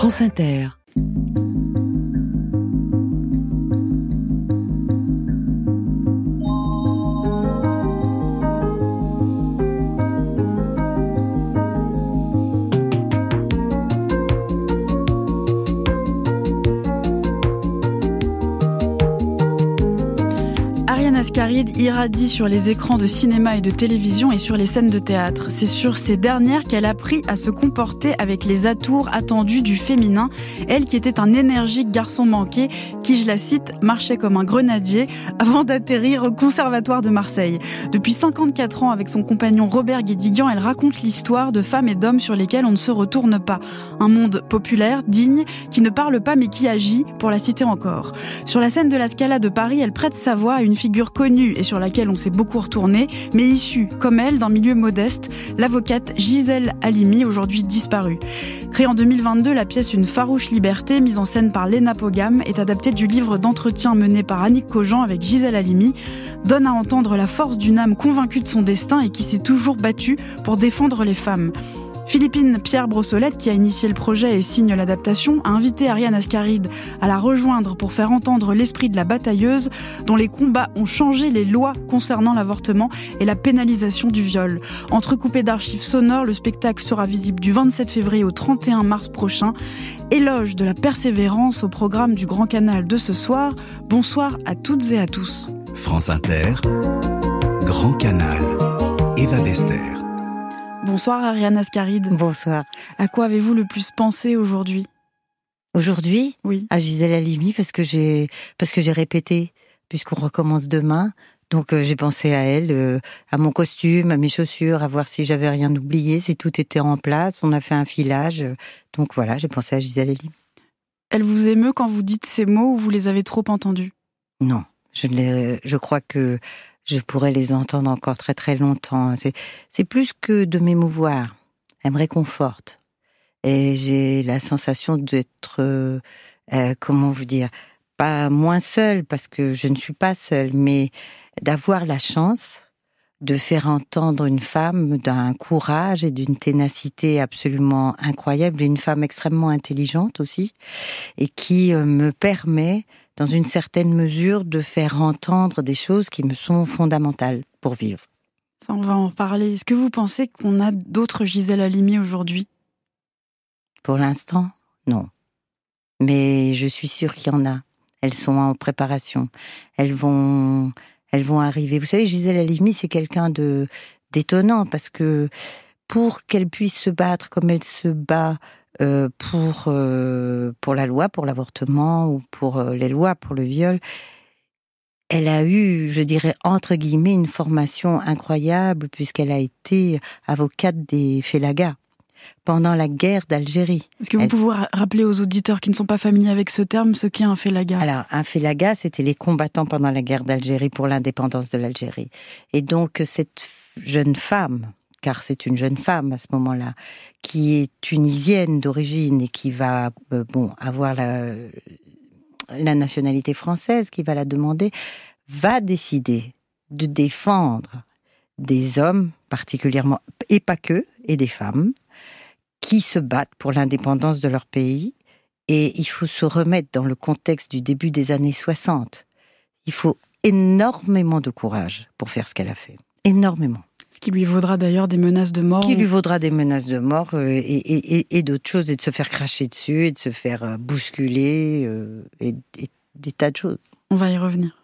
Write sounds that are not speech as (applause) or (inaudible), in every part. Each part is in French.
France Inter. Ascaride irradie sur les écrans de cinéma et de télévision et sur les scènes de théâtre. C'est sur ces dernières qu'elle a appris à se comporter avec les atours attendus du féminin, elle qui était un énergique garçon manqué, qui, je la cite, marchait comme un grenadier avant d'atterrir au Conservatoire de Marseille. Depuis 54 ans, avec son compagnon Robert Guédiguian, elle raconte l'histoire de femmes et d'hommes sur lesquels on ne se retourne pas. Un monde populaire, digne, qui ne parle pas mais qui agit, pour la citer encore. Sur la scène de la Scala de Paris, elle prête sa voix à une figure et sur laquelle on s'est beaucoup retourné, mais issue, comme elle, d'un milieu modeste, l'avocate Gisèle Halimi, aujourd'hui disparue. Créée en 2022, la pièce Une farouche liberté, mise en scène par Léna Pogam, est adaptée du livre d'entretien mené par Annick Cogent avec Gisèle Halimi, donne à entendre la force d'une âme convaincue de son destin et qui s'est toujours battue pour défendre les femmes. Philippine Pierre Brossolette, qui a initié le projet et signe l'adaptation, a invité Ariane Ascaride à la rejoindre pour faire entendre l'esprit de la batailleuse, dont les combats ont changé les lois concernant l'avortement et la pénalisation du viol. Entrecoupé d'archives sonores, le spectacle sera visible du 27 février au 31 mars prochain. Éloge de la persévérance au programme du Grand Canal de ce soir. Bonsoir à toutes et à tous. France Inter, Grand Canal, Eva Bester. Bonsoir Ariane Ascaride. Bonsoir. À quoi avez-vous le plus pensé aujourd'hui? Aujourd'hui? Oui. À Gisèle Halimi parce que j'ai parce que j'ai répété puisqu'on recommence demain. Donc euh, j'ai pensé à elle, euh, à mon costume, à mes chaussures, à voir si j'avais rien oublié, si tout était en place. On a fait un filage. donc voilà, j'ai pensé à Gisèle Halimi. Elle vous émeut quand vous dites ces mots ou vous les avez trop entendus? Non, je, les, je crois que je pourrais les entendre encore très très longtemps. C'est plus que de m'émouvoir. Elle me réconforte. Et j'ai la sensation d'être, euh, euh, comment vous dire, pas moins seule, parce que je ne suis pas seule, mais d'avoir la chance de faire entendre une femme d'un courage et d'une ténacité absolument incroyable, une femme extrêmement intelligente aussi, et qui euh, me permet dans une certaine mesure, de faire entendre des choses qui me sont fondamentales pour vivre. Ça, on va en parler. Est-ce que vous pensez qu'on a d'autres Gisèle Halimi aujourd'hui? Pour l'instant, non. Mais je suis sûre qu'il y en a. Elles sont en préparation. Elles vont, elles vont arriver. Vous savez, Gisèle Halimi, c'est quelqu'un de d'étonnant parce que pour qu'elle puisse se battre comme elle se bat pour, euh, pour la loi, pour l'avortement ou pour euh, les lois pour le viol, elle a eu, je dirais, entre guillemets, une formation incroyable puisqu'elle a été avocate des Félagas pendant la guerre d'Algérie. Est-ce que vous pouvez rappeler aux auditeurs qui ne sont pas familiers avec ce terme ce qu'est un Félaga? Alors, un Félaga, c'était les combattants pendant la guerre d'Algérie pour l'indépendance de l'Algérie. Et donc, cette jeune femme, car c'est une jeune femme à ce moment-là, qui est tunisienne d'origine et qui va euh, bon avoir la, la nationalité française, qui va la demander, va décider de défendre des hommes particulièrement, et pas que, et des femmes, qui se battent pour l'indépendance de leur pays. Et il faut se remettre dans le contexte du début des années 60. Il faut énormément de courage pour faire ce qu'elle a fait. Énormément. Ce qui lui vaudra d'ailleurs des menaces de mort. Qui lui vaudra des menaces de mort euh, et, d'autres choses, et de se faire cracher dessus, et de se faire euh, bousculer, euh, et des tas de choses. On va y revenir.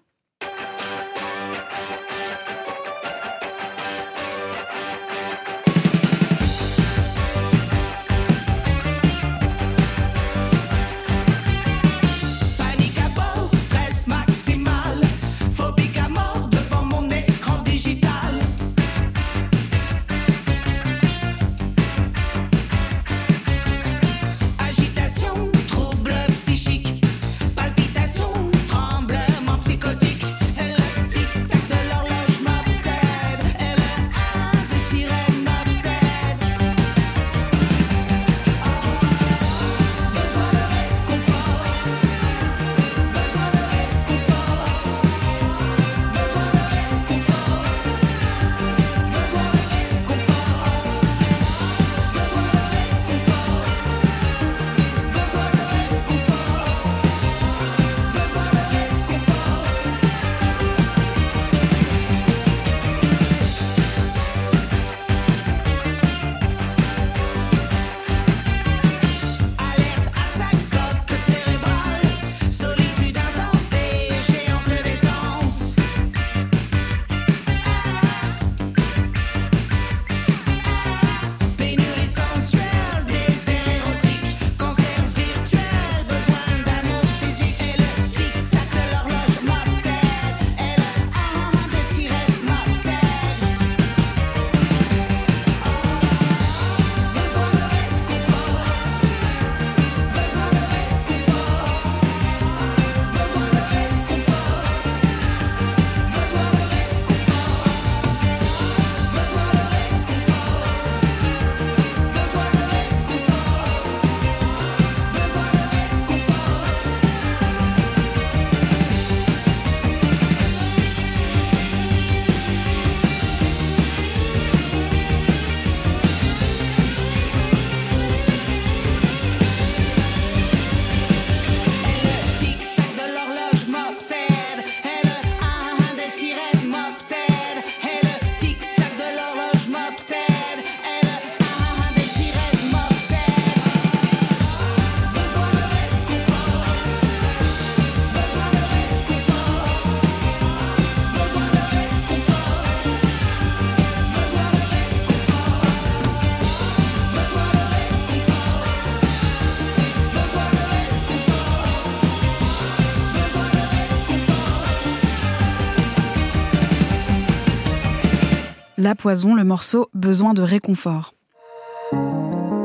La Poison, le morceau Besoin de réconfort.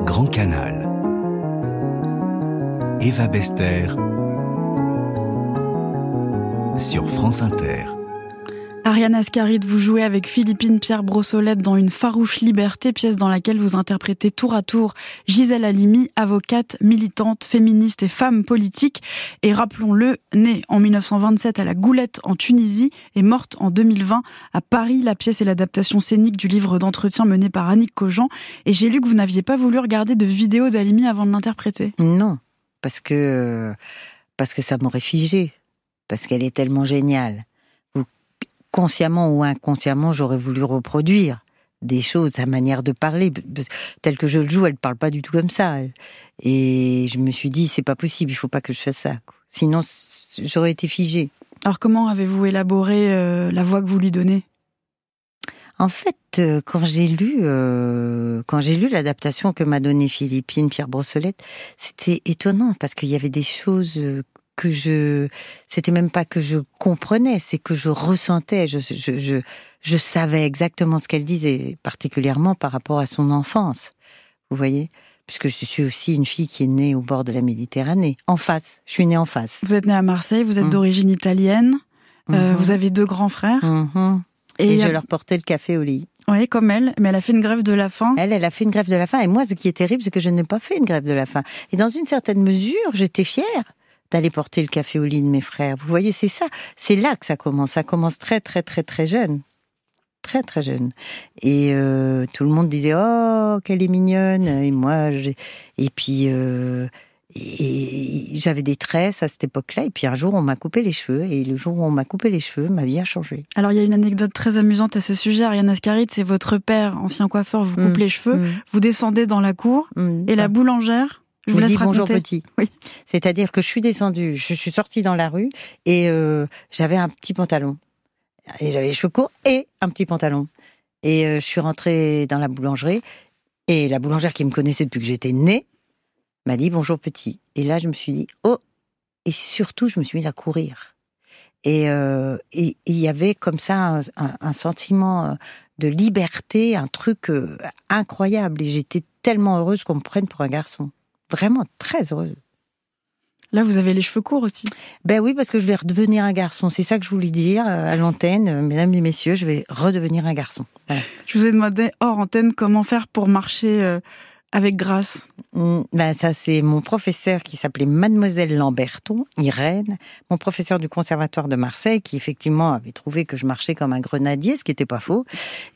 Grand Canal. Eva Bester sur France Inter. Ariane Ascaride, vous jouez avec Philippine Pierre Brossolette dans Une farouche liberté, pièce dans laquelle vous interprétez tour à tour Gisèle Halimi, avocate, militante, féministe et femme politique. Et rappelons-le, née en 1927 à la Goulette en Tunisie et morte en 2020 à Paris. La pièce est l'adaptation scénique du livre d'entretien mené par Annick Cogent. Et j'ai lu que vous n'aviez pas voulu regarder de vidéo d'Halimi avant de l'interpréter. Non, parce que, parce que ça m'aurait figé. Parce qu'elle est tellement géniale consciemment ou inconsciemment, j'aurais voulu reproduire des choses, sa manière de parler, telle que je le joue, elle parle pas du tout comme ça. Et je me suis dit, c'est pas possible, il faut pas que je fasse ça. Sinon, j'aurais été figée. Alors, comment avez-vous élaboré euh, la voix que vous lui donnez? En fait, euh, quand j'ai lu, euh, quand j'ai lu l'adaptation que m'a donnée Philippine Pierre Brossolette, c'était étonnant parce qu'il y avait des choses que je, c'était même pas que je comprenais, c'est que je ressentais, je, je, je, je savais exactement ce qu'elle disait, particulièrement par rapport à son enfance. Vous voyez? Puisque je suis aussi une fille qui est née au bord de la Méditerranée, en face. Je suis née en face. Vous êtes née à Marseille, vous êtes mmh. d'origine italienne, euh, mmh. vous avez deux grands frères. Mmh. Et, je leur portais le café au lit. Oui, comme elle, mais elle a fait une grève de la faim. Elle, elle a fait une grève de la faim. Et moi, ce qui est terrible, c'est que je n'ai pas fait une grève de la faim. Et dans une certaine mesure, j'étais fière d'aller porter le café au lit de mes frères. Vous voyez, c'est ça. C'est là que ça commence. Ça commence très, très, très, très jeune. Très, très jeune. Et euh, tout le monde disait Oh, qu'elle est mignonne. Et moi, et puis. Euh, et j'avais des tresses à cette époque-là, et puis un jour on m'a coupé les cheveux, et le jour où on m'a coupé les cheveux, ma vie a changé. Alors il y a une anecdote très amusante à ce sujet, Ariane Ascarit, c'est votre père, ancien coiffeur, vous coupe mmh. les cheveux, mmh. vous descendez dans la cour, mmh. et la boulangère je vous laisse bonjour petit. Oui. C'est-à-dire que je suis descendue, je suis sortie dans la rue et euh, j'avais un petit pantalon. Et j'avais les cheveux courts et un petit pantalon. Et euh, je suis rentrée dans la boulangerie et la boulangère qui me connaissait depuis que j'étais née m'a dit bonjour petit. Et là je me suis dit oh et surtout je me suis mise à courir. Et euh, il y avait comme ça un, un, sentiment de liberté, un truc incroyable. Et j'étais tellement heureuse qu'on me prenne pour un garçon vraiment très heureuse. Là, vous avez les cheveux courts aussi. Ben oui, parce que je vais redevenir un garçon. C'est ça que je voulais dire euh, à l'antenne, euh, mesdames et messieurs, je vais redevenir un garçon. Je vous ai demandé hors antenne comment faire pour marcher euh, avec grâce. Mm, ben Ça, c'est mon professeur qui s'appelait Mademoiselle Lamberton, Irène, mon professeur du Conservatoire de Marseille, qui effectivement avait trouvé que je marchais comme un grenadier, ce qui n'était pas faux,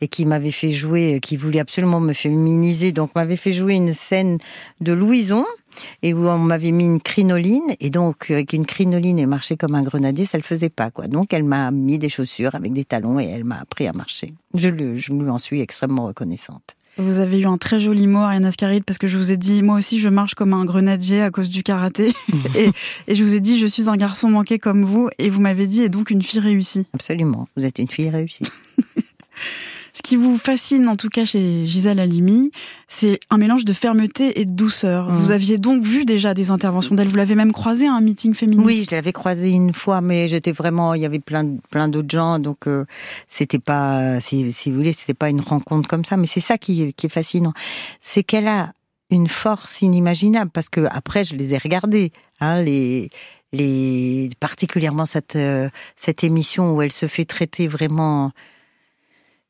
et qui m'avait fait jouer, qui voulait absolument me féminiser, donc m'avait fait jouer une scène de Louison, et où on m'avait mis une crinoline et donc avec une crinoline et marcher comme un grenadier ça le faisait pas quoi. Donc elle m'a mis des chaussures avec des talons et elle m'a appris à marcher. Je, je lui en suis extrêmement reconnaissante vous avez eu un très joli mot, Ariane Ascaride, parce que je vous ai dit, moi aussi, je marche comme un grenadier à cause du karaté. (laughs) et, et, je vous ai dit, je suis un garçon manqué comme vous. Et vous m'avez dit, et donc une fille réussie. Absolument. Vous êtes une fille réussie. (laughs) Ce qui vous fascine, en tout cas chez Gisèle Halimi, c'est un mélange de fermeté et de douceur. Mmh. Vous aviez donc vu déjà des interventions d'elle. Vous l'avez même croisée à un meeting féministe. Oui, je l'avais croisée une fois, mais j'étais vraiment, il y avait plein, plein d'autres gens, donc euh, c'était pas, si, si, vous voulez, c'était pas une rencontre comme ça. Mais c'est ça qui, qui est fascinant, c'est qu'elle a une force inimaginable parce que après, je les ai regardées, hein, les les particulièrement cette euh, cette émission où elle se fait traiter vraiment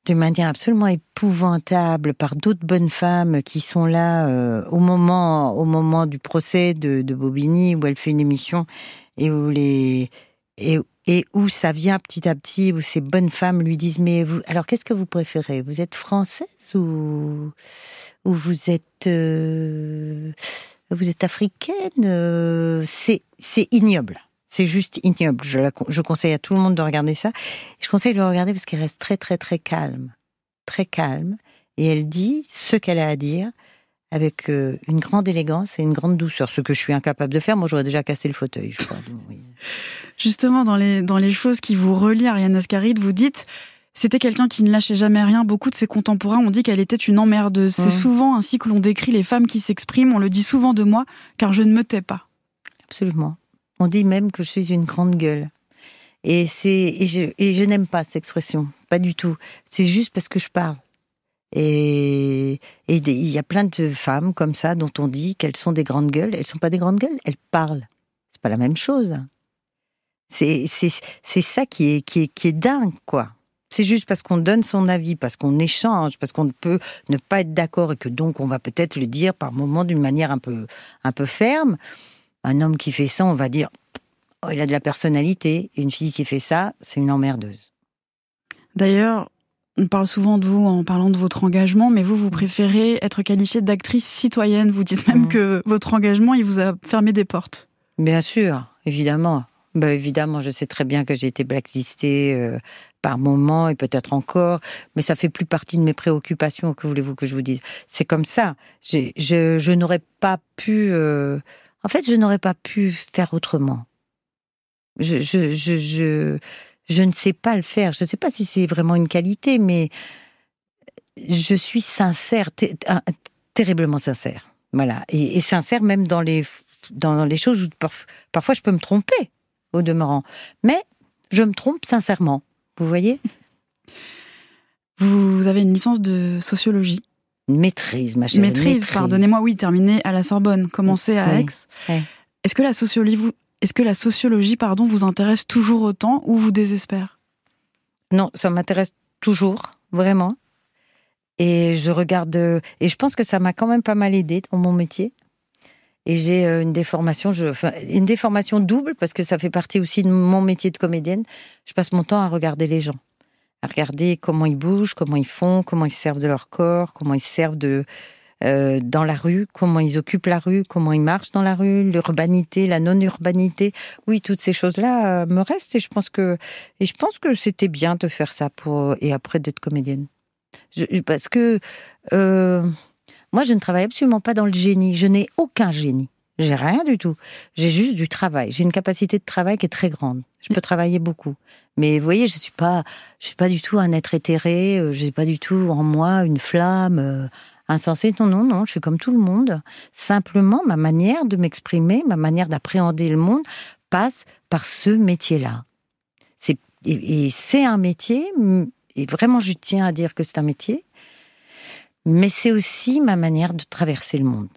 de manière absolument épouvantable par d'autres bonnes femmes qui sont là euh, au moment au moment du procès de, de, Bobigny où elle fait une émission et où les et, et où ça vient petit à petit où ces bonnes femmes lui disent mais vous alors qu'est-ce que vous préférez? Vous êtes française ou ou vous êtes euh, vous êtes africaine? Euh, c'est c'est ignoble c'est juste ignoble. Je, je, conseille à tout le monde de regarder ça. Je conseille de le regarder parce qu'elle reste très, très, très calme. Très calme. Et elle dit ce qu'elle a à dire avec euh, une grande élégance et une grande douceur. Ce que je suis incapable de faire, moi j'aurais déjà cassé le fauteuil, je crois. Justement, dans les, dans les choses qui vous relient, Ariane Ascaride, vous dites c'était quelqu'un qui ne lâchait jamais rien. Beaucoup de ses contemporains ont dit qu'elle était une emmerdeuse. C'est mmh. souvent ainsi que l'on décrit les femmes qui s'expriment. On le dit souvent de moi, car je ne me tais pas. Absolument. On dit même que je suis une grande gueule. Et et je, et je n'aime pas cette expression, pas du tout. C'est juste parce que je parle. Et il y a plein de femmes comme ça dont on dit qu'elles sont des grandes gueules. Elles sont pas des grandes gueules, elles parlent. C'est pas la même chose. C'est ça qui est qui est qui est dingue quoi. C'est juste parce qu'on donne son avis, parce qu'on échange, parce qu'on peut ne pas être d'accord et que donc on va peut-être le dire par moments d'une manière un peu un peu ferme. Un homme qui fait ça, on va dire oh, il a de la personnalité. Une fille qui fait ça, c'est une emmerdeuse. D'ailleurs, on parle souvent de vous en parlant de votre engagement, mais vous, vous préférez être qualifiée d'actrice citoyenne. Vous dites même mmh. que votre engagement, il vous a fermé des portes. Bien sûr, évidemment. Ben, évidemment, je sais très bien que j'ai été blacklistée euh, par moment et peut-être encore, mais ça fait plus partie de mes préoccupations. Que voulez-vous que je vous dise? C'est comme ça. Je, je, je n'aurais pas pu. Euh, en fait, je n'aurais pas pu faire autrement. Je, je, je, je, je ne sais pas le faire. Je ne sais pas si c'est vraiment une qualité, mais je suis sincère, terriblement sincère. Voilà. Et, sincère même dans les, dans les choses où parfois je peux me tromper, au demeurant. Mais je me trompe sincèrement. Vous voyez? Vous avez une licence de sociologie Maîtrise, ma chérie. Maîtrise, pardonnez-moi, oui, terminée à la Sorbonne, commencée à Aix. Est-ce que la sociologie vous, est-ce que la sociologie, pardon, vous intéresse toujours autant ou vous désespère? Non, ça m'intéresse toujours, vraiment. Et je regarde, et je pense que ça m'a quand même pas mal aidé dans mon métier. Et j'ai euh, une déformation, je, enfin, une déformation double parce que ça fait partie aussi de mon métier de comédienne. Je passe mon temps à regarder les gens, à regarder comment ils bougent, comment ils font, comment ils servent de leur corps, comment ils servent de, euh, dans la rue, comment ils occupent la rue, comment ils marchent dans la rue, l'urbanité, la non-urbanité. Oui, toutes ces choses-là euh, me restent et je pense que et je pense que c'était bien de faire ça pour et après d'être comédienne. parce que euh, moi, je ne travaille absolument pas dans le génie. Je n'ai aucun génie. J'ai rien du tout. J'ai juste du travail. J'ai une capacité de travail qui est très grande. Je peux travailler beaucoup. Mais vous voyez, je suis pas, je suis pas du tout un être éthéré. Je n'ai pas du tout en moi une flamme, insensé. Non, non, non, je suis comme tout le monde. Simplement, ma manière de m'exprimer, ma manière d'appréhender le monde passe par ce métier-là. C'est, et, c'est un métier, et vraiment je tiens à dire que c'est un métier, mais c'est aussi ma manière de traverser le monde.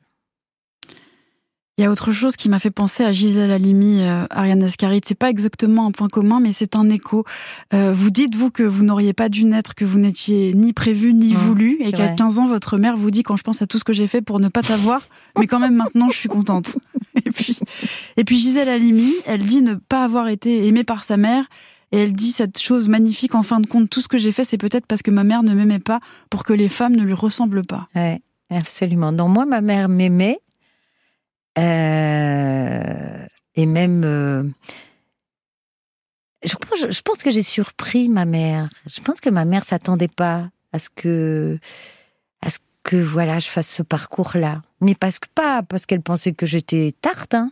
Il y a autre chose qui m'a fait penser à Gisèle Halimi, euh, Ariane Ascaride. C'est pas exactement un point commun, mais c'est un écho. Euh, vous dites, vous, que vous n'auriez pas dû naître, que vous n'étiez ni prévu, ni voulu, et qu'à 15 ans, votre mère vous dit, quand je pense à tout ce que j'ai fait pour ne pas t'avoir, mais quand même maintenant, je suis contente. (laughs) et puis, et puis Gisèle Halimi, elle dit ne pas avoir été aimée par sa mère, et elle dit cette chose magnifique, en fin de compte, tout ce que j'ai fait, c'est peut-être parce que ma mère ne m'aimait pas, pour que les femmes ne lui ressemblent pas. Ouais, absolument. Donc moi, ma mère m'aimait, euh, et même, euh, je, pense que j'ai surpris ma mère. Je pense que ma mère s'attendait pas à ce que, à ce que voilà, je fasse ce parcours-là. Mais parce que pas parce qu'elle pensait que j'étais tarte, hein,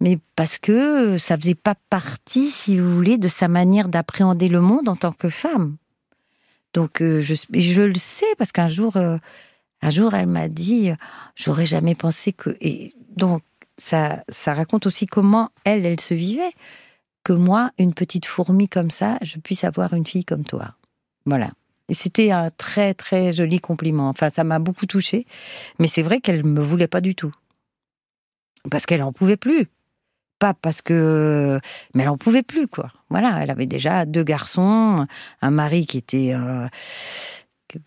mais parce que ça faisait pas partie, si vous voulez, de sa manière d'appréhender le monde en tant que femme. Donc euh, je, je le sais parce qu'un jour, un jour, elle m'a dit, j'aurais jamais pensé que. Et donc, ça, ça raconte aussi comment elle, elle se vivait. Que moi, une petite fourmi comme ça, je puisse avoir une fille comme toi. Voilà. Et c'était un très, très joli compliment. Enfin, ça m'a beaucoup touchée. Mais c'est vrai qu'elle ne me voulait pas du tout. Parce qu'elle en pouvait plus. Pas parce que. Mais elle en pouvait plus, quoi. Voilà. Elle avait déjà deux garçons, un mari qui était. Euh,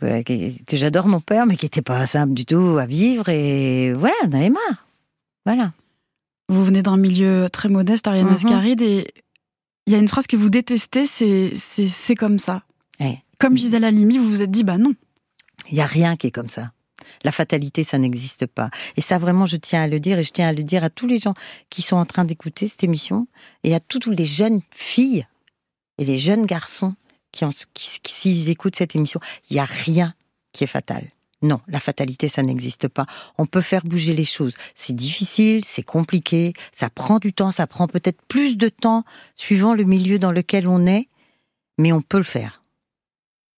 euh, que, j'adore mon père, mais qui n'était pas simple du tout à vivre. Et voilà, en avait marre. Voilà. Vous venez d'un milieu très modeste, Ariane mhm. Ascaride, et il y a une phrase que vous détestez, c'est c'est comme ça. Comme Gisèle Halimi, vous vous êtes dit, bah non. Il y a rien qui est comme ça. La fatalité, ça n'existe pas. Et ça, vraiment, je tiens à le dire, et je tiens à le dire à tous les gens qui sont en train d'écouter cette émission, et à toutes les jeunes filles et les jeunes garçons qui, s'ils écoutent cette émission, il n'y a rien qui est fatal. Non, la fatalité, ça n'existe pas. On peut faire bouger les choses. C'est difficile, c'est compliqué, ça prend du temps, ça prend peut-être plus de temps suivant le milieu dans lequel on est, mais on peut le faire.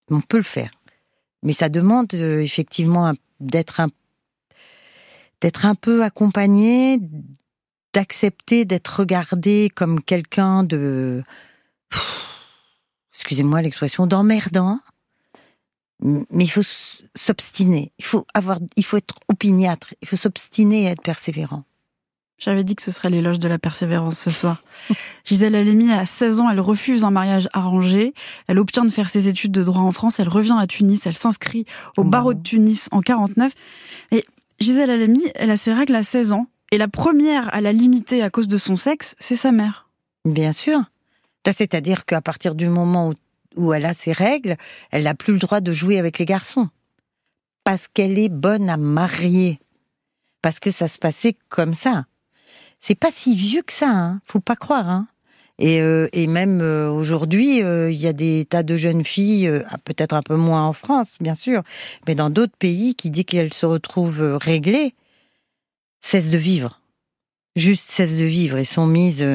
On peut le faire. Mais ça demande euh, effectivement d'être un, d'être un peu accompagné, d'accepter d'être regardé comme quelqu'un de excusez-moi l'expression, d'emmerdant. Mais il faut s'obstiner. Il faut avoir, il faut être opiniâtre. Il faut s'obstiner et être persévérant. J'avais dit que ce serait l'éloge de la persévérance ce soir. (laughs) Gisèle Halimi, à 16 ans, elle refuse un mariage arrangé. Elle obtient de faire ses études de droit en France. Elle revient à Tunis. Elle s'inscrit au barreau de Tunis en 49. Et Gisèle Halimi, elle a ses règles à 16 ans. Et la première à la limiter à cause de son sexe, c'est sa mère. Bien sûr. C'est-à-dire qu'à partir du moment où, elle a ses règles, elle n'a plus le droit de jouer avec les garçons. Parce qu'elle est bonne à marier. Parce que ça se passait comme ça. C'est pas si vieux que ça, hein. faut pas croire. Hein. Et, euh, et, même euh, aujourd'hui, euh, il y a des tas de jeunes filles, ah, peut-être un peu moins en France, bien sûr, mais dans d'autres pays qui, dès qu'elles se retrouvent réglées, cessent de vivre. Juste cessent de vivre et sont mises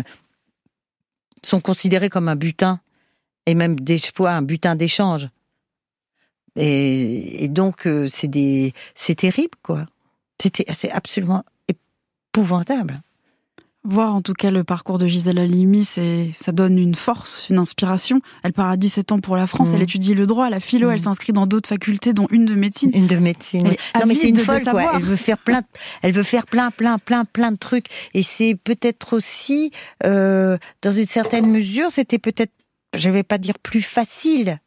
sont considérés comme un butin, et même des fois un butin d'échange. Et, donc, euh, c'est des, c'est terrible, quoi. C'est absolument épouvantable. Voir en tout cas le parcours de Gisèle Halimi, c'est, ça donne une force, une inspiration. Elle part à 17 ans pour la France, elle étudie le droit, la philo, elle s'inscrit dans d'autres facultés, dont une de médecine. Une de médecine. Non mais c'est une folle quoi. Elle veut faire plein, elle veut faire plein, plein, plein, plein de trucs. Et c'est peut-être aussi, euh, dans une certaine mesure, c'était peut-être, je vais pas dire plus facile,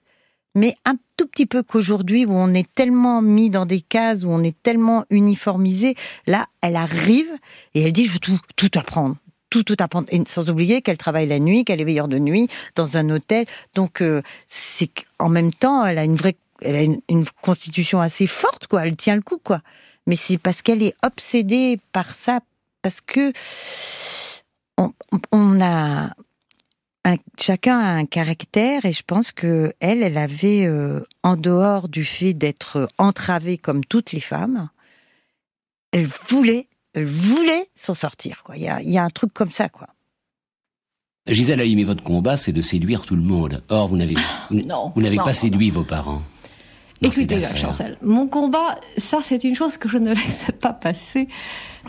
mais un tout petit peu qu'aujourd'hui où on est tellement mis dans des cases, où on est tellement uniformisé, là, elle arrive et elle dit je veux tout, tout apprendre. Tout, tout apprendre. Et sans oublier qu'elle travaille la nuit, qu'elle est veilleur de nuit dans un hôtel. Donc, euh, c'est en même temps, elle a une vraie, elle a une, constitution assez forte, quoi. Elle tient le coup, quoi. Mais c'est parce qu'elle est obsédée par ça, parce que on a, chacun a un caractère et je pense que elle, elle avait, euh, en dehors du fait d'être entravée comme toutes les femmes, elle voulait, elle voulait s'en sortir. Quoi. Il y a, y a un truc comme ça, quoi. Gisèle Halimi, votre combat, c'est de séduire tout le monde. Or, vous n'avez, vous n'avez pas séduit vos parents. Écoutez, Chancel, mon combat, ça c'est une chose que je ne (laughs) laisse pas passer.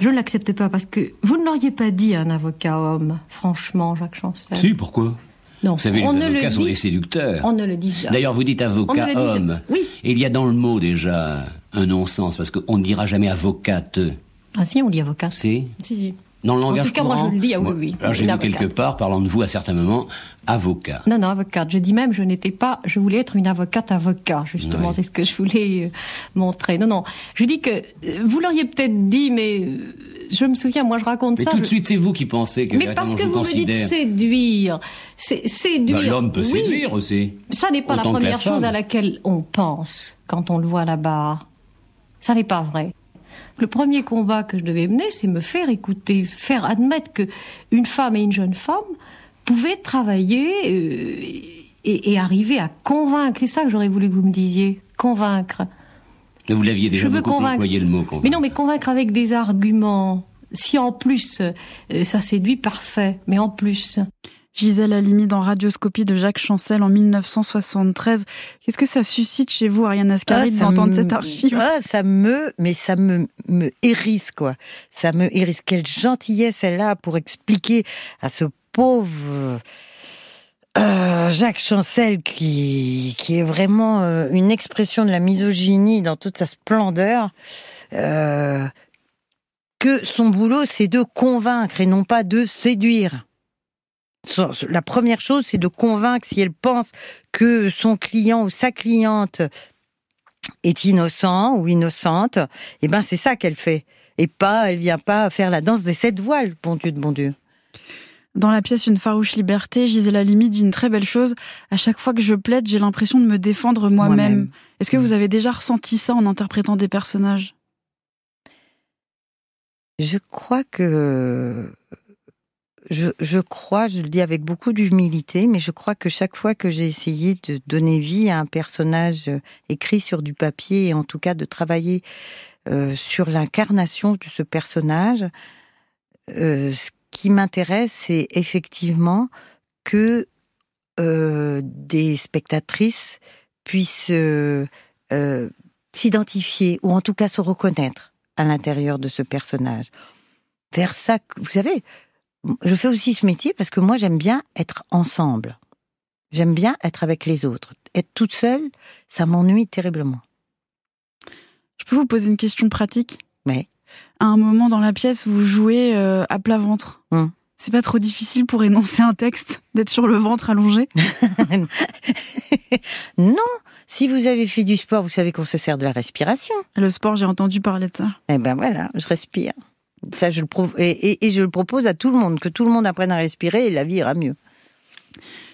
Je ne l'accepte pas parce que vous ne l'auriez pas dit à un avocat homme, franchement, Jacques Chancel. Si, pourquoi? Non, vous savez, les avocats sont des séducteurs. On ne le dit jamais. D'ailleurs, vous dites avocat homme. Oui. Et il y a dans le mot déjà un non-sens parce qu'on ne dira jamais avocate. Ah si, on dit avocat. Si. Si, si. Dans le langage En tout cas, moi, je le dis, ah oui, oui. J'ai vu quelque part, parlant de vous à certains moments, avocat. Non, non, avocate. Je dis même, je n'étais pas, je voulais être une avocate avocat, justement. C'est ce que je voulais euh, montrer. Non, non. Je dis que, euh, vous l'auriez peut-être dit, mais euh, je me souviens, moi je raconte mais ça. tout de suite, c'est vous qui pensez que. Mais parce que vous, me dites séduire, c'est séduire. Bah, L'homme peut séduire aussi. Ça n'est pas la première chose à laquelle on pense quand on le voit là-bas. Ça n'est pas vrai. Le premier combat que je devais mener, c'est me faire écouter, faire admettre que une femme et une jeune femme pouvaient travailler euh, et, arriver à convaincre. C'est ça que j'aurais voulu que vous me disiez, convaincre. vous l'aviez déjà beaucoup employé le mot convaincre. Mais non, mais convaincre avec des arguments. Si en plus euh, ça séduit, parfait. Mais en plus. Gisèle Halimi dans Radioscopie de Jacques Chancel en 1973. Qu'est-ce que ça suscite chez vous, Ariane Ascari, ah, d'entendre cette archive ah, Ça me, mais ça me, me hérisse, quoi. Ça me hérisse. Quelle gentillesse elle a pour expliquer à ce pauvre... Euh, Jacques Chancel, qui, qui est vraiment euh, une expression de la misogynie dans toute sa splendeur, euh, que son boulot, c'est de convaincre et non pas de séduire la première chose, c'est de convaincre si elle pense que son client ou sa cliente est innocent ou innocente, eh ben c'est ça qu'elle fait. Et pas, elle vient pas faire la danse des sept voiles, bon Dieu de bon Dieu. Dans la pièce Une farouche liberté, Gisèle Halimi dit une très belle chose. À chaque fois que je plaide, j'ai l'impression de me défendre moi-même. Est-ce que vous avez déjà ressenti ça en interprétant des personnages? Je crois que je, crois, je le dis avec beaucoup d'humilité, mais je crois que chaque fois que j'ai essayé de donner vie à un personnage euh, écrit sur du papier, et en tout cas de travailler euh, sur l'incarnation de ce personnage, euh, ce qui m'intéresse, c'est effectivement que des spectatrices puissent s'identifier, ou en tout cas se reconnaître à l'intérieur de ce personnage. Vers ça, vous savez, je fais aussi ce métier parce que moi j'aime bien être ensemble. J'aime bien être avec les autres. Être toute seule, ça m'ennuie terriblement. Je peux vous poser une question pratique? Oui. À un moment dans la pièce, vous jouez euh, à plat ventre. Hum. C'est pas trop difficile pour énoncer un texte d'être sur le ventre allongé? (laughs) (laughs) Non, si vous avez fait du sport, vous savez qu'on se sert de la respiration. Le sport, j'ai entendu parler de ça. Eh ben voilà, je respire. Ça, je le et, je le propose à tout le monde, que tout le monde apprenne à respirer et la vie ira mieux.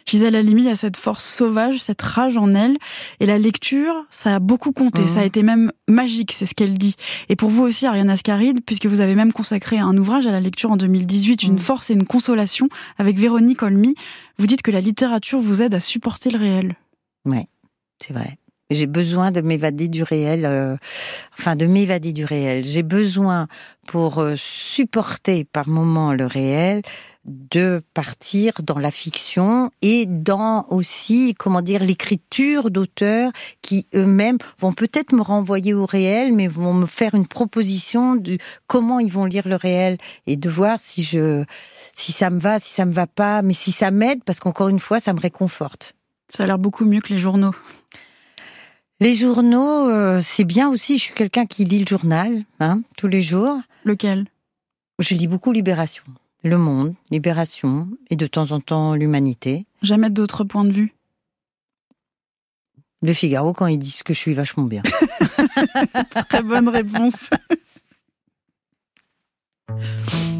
Gisèle Halimi a cette force sauvage, cette rage en elle. Et la lecture, ça a beaucoup compté. Ça a mmh. été même magique, c'est ce qu'elle dit. Et pour vous aussi, Ariane Ascaride, puisque vous avez même consacré un ouvrage à la lecture en 2018, Une mmh. force et une consolation, avec Véronique Olmy, vous dites que la littérature vous aide à supporter le réel. Oui, c'est vrai. J'ai besoin de m'évader du réel, euh, enfin de m'évader du réel. J'ai besoin pour euh, supporter par moments le réel de partir dans la fiction et dans aussi, comment dire, l'écriture d'auteurs qui eux-mêmes vont peut-être me renvoyer au réel, mais vont me faire une proposition de comment ils vont lire le réel et de voir si je, si ça me va, si ça me va pas, mais si ça m'aide parce qu'encore une fois, ça me réconforte. Ça a l'air beaucoup mieux que les journaux. Les journaux, euh, c'est bien aussi. Je suis quelqu'un qui lit le journal, hein, tous les jours. Lequel? Je lis beaucoup Libération, Le Monde, Libération, et de temps en temps l'Humanité. Jamais d'autres points de vue? Le Figaro quand ils disent que je suis vachement bien. (laughs) Très bonne réponse. (laughs)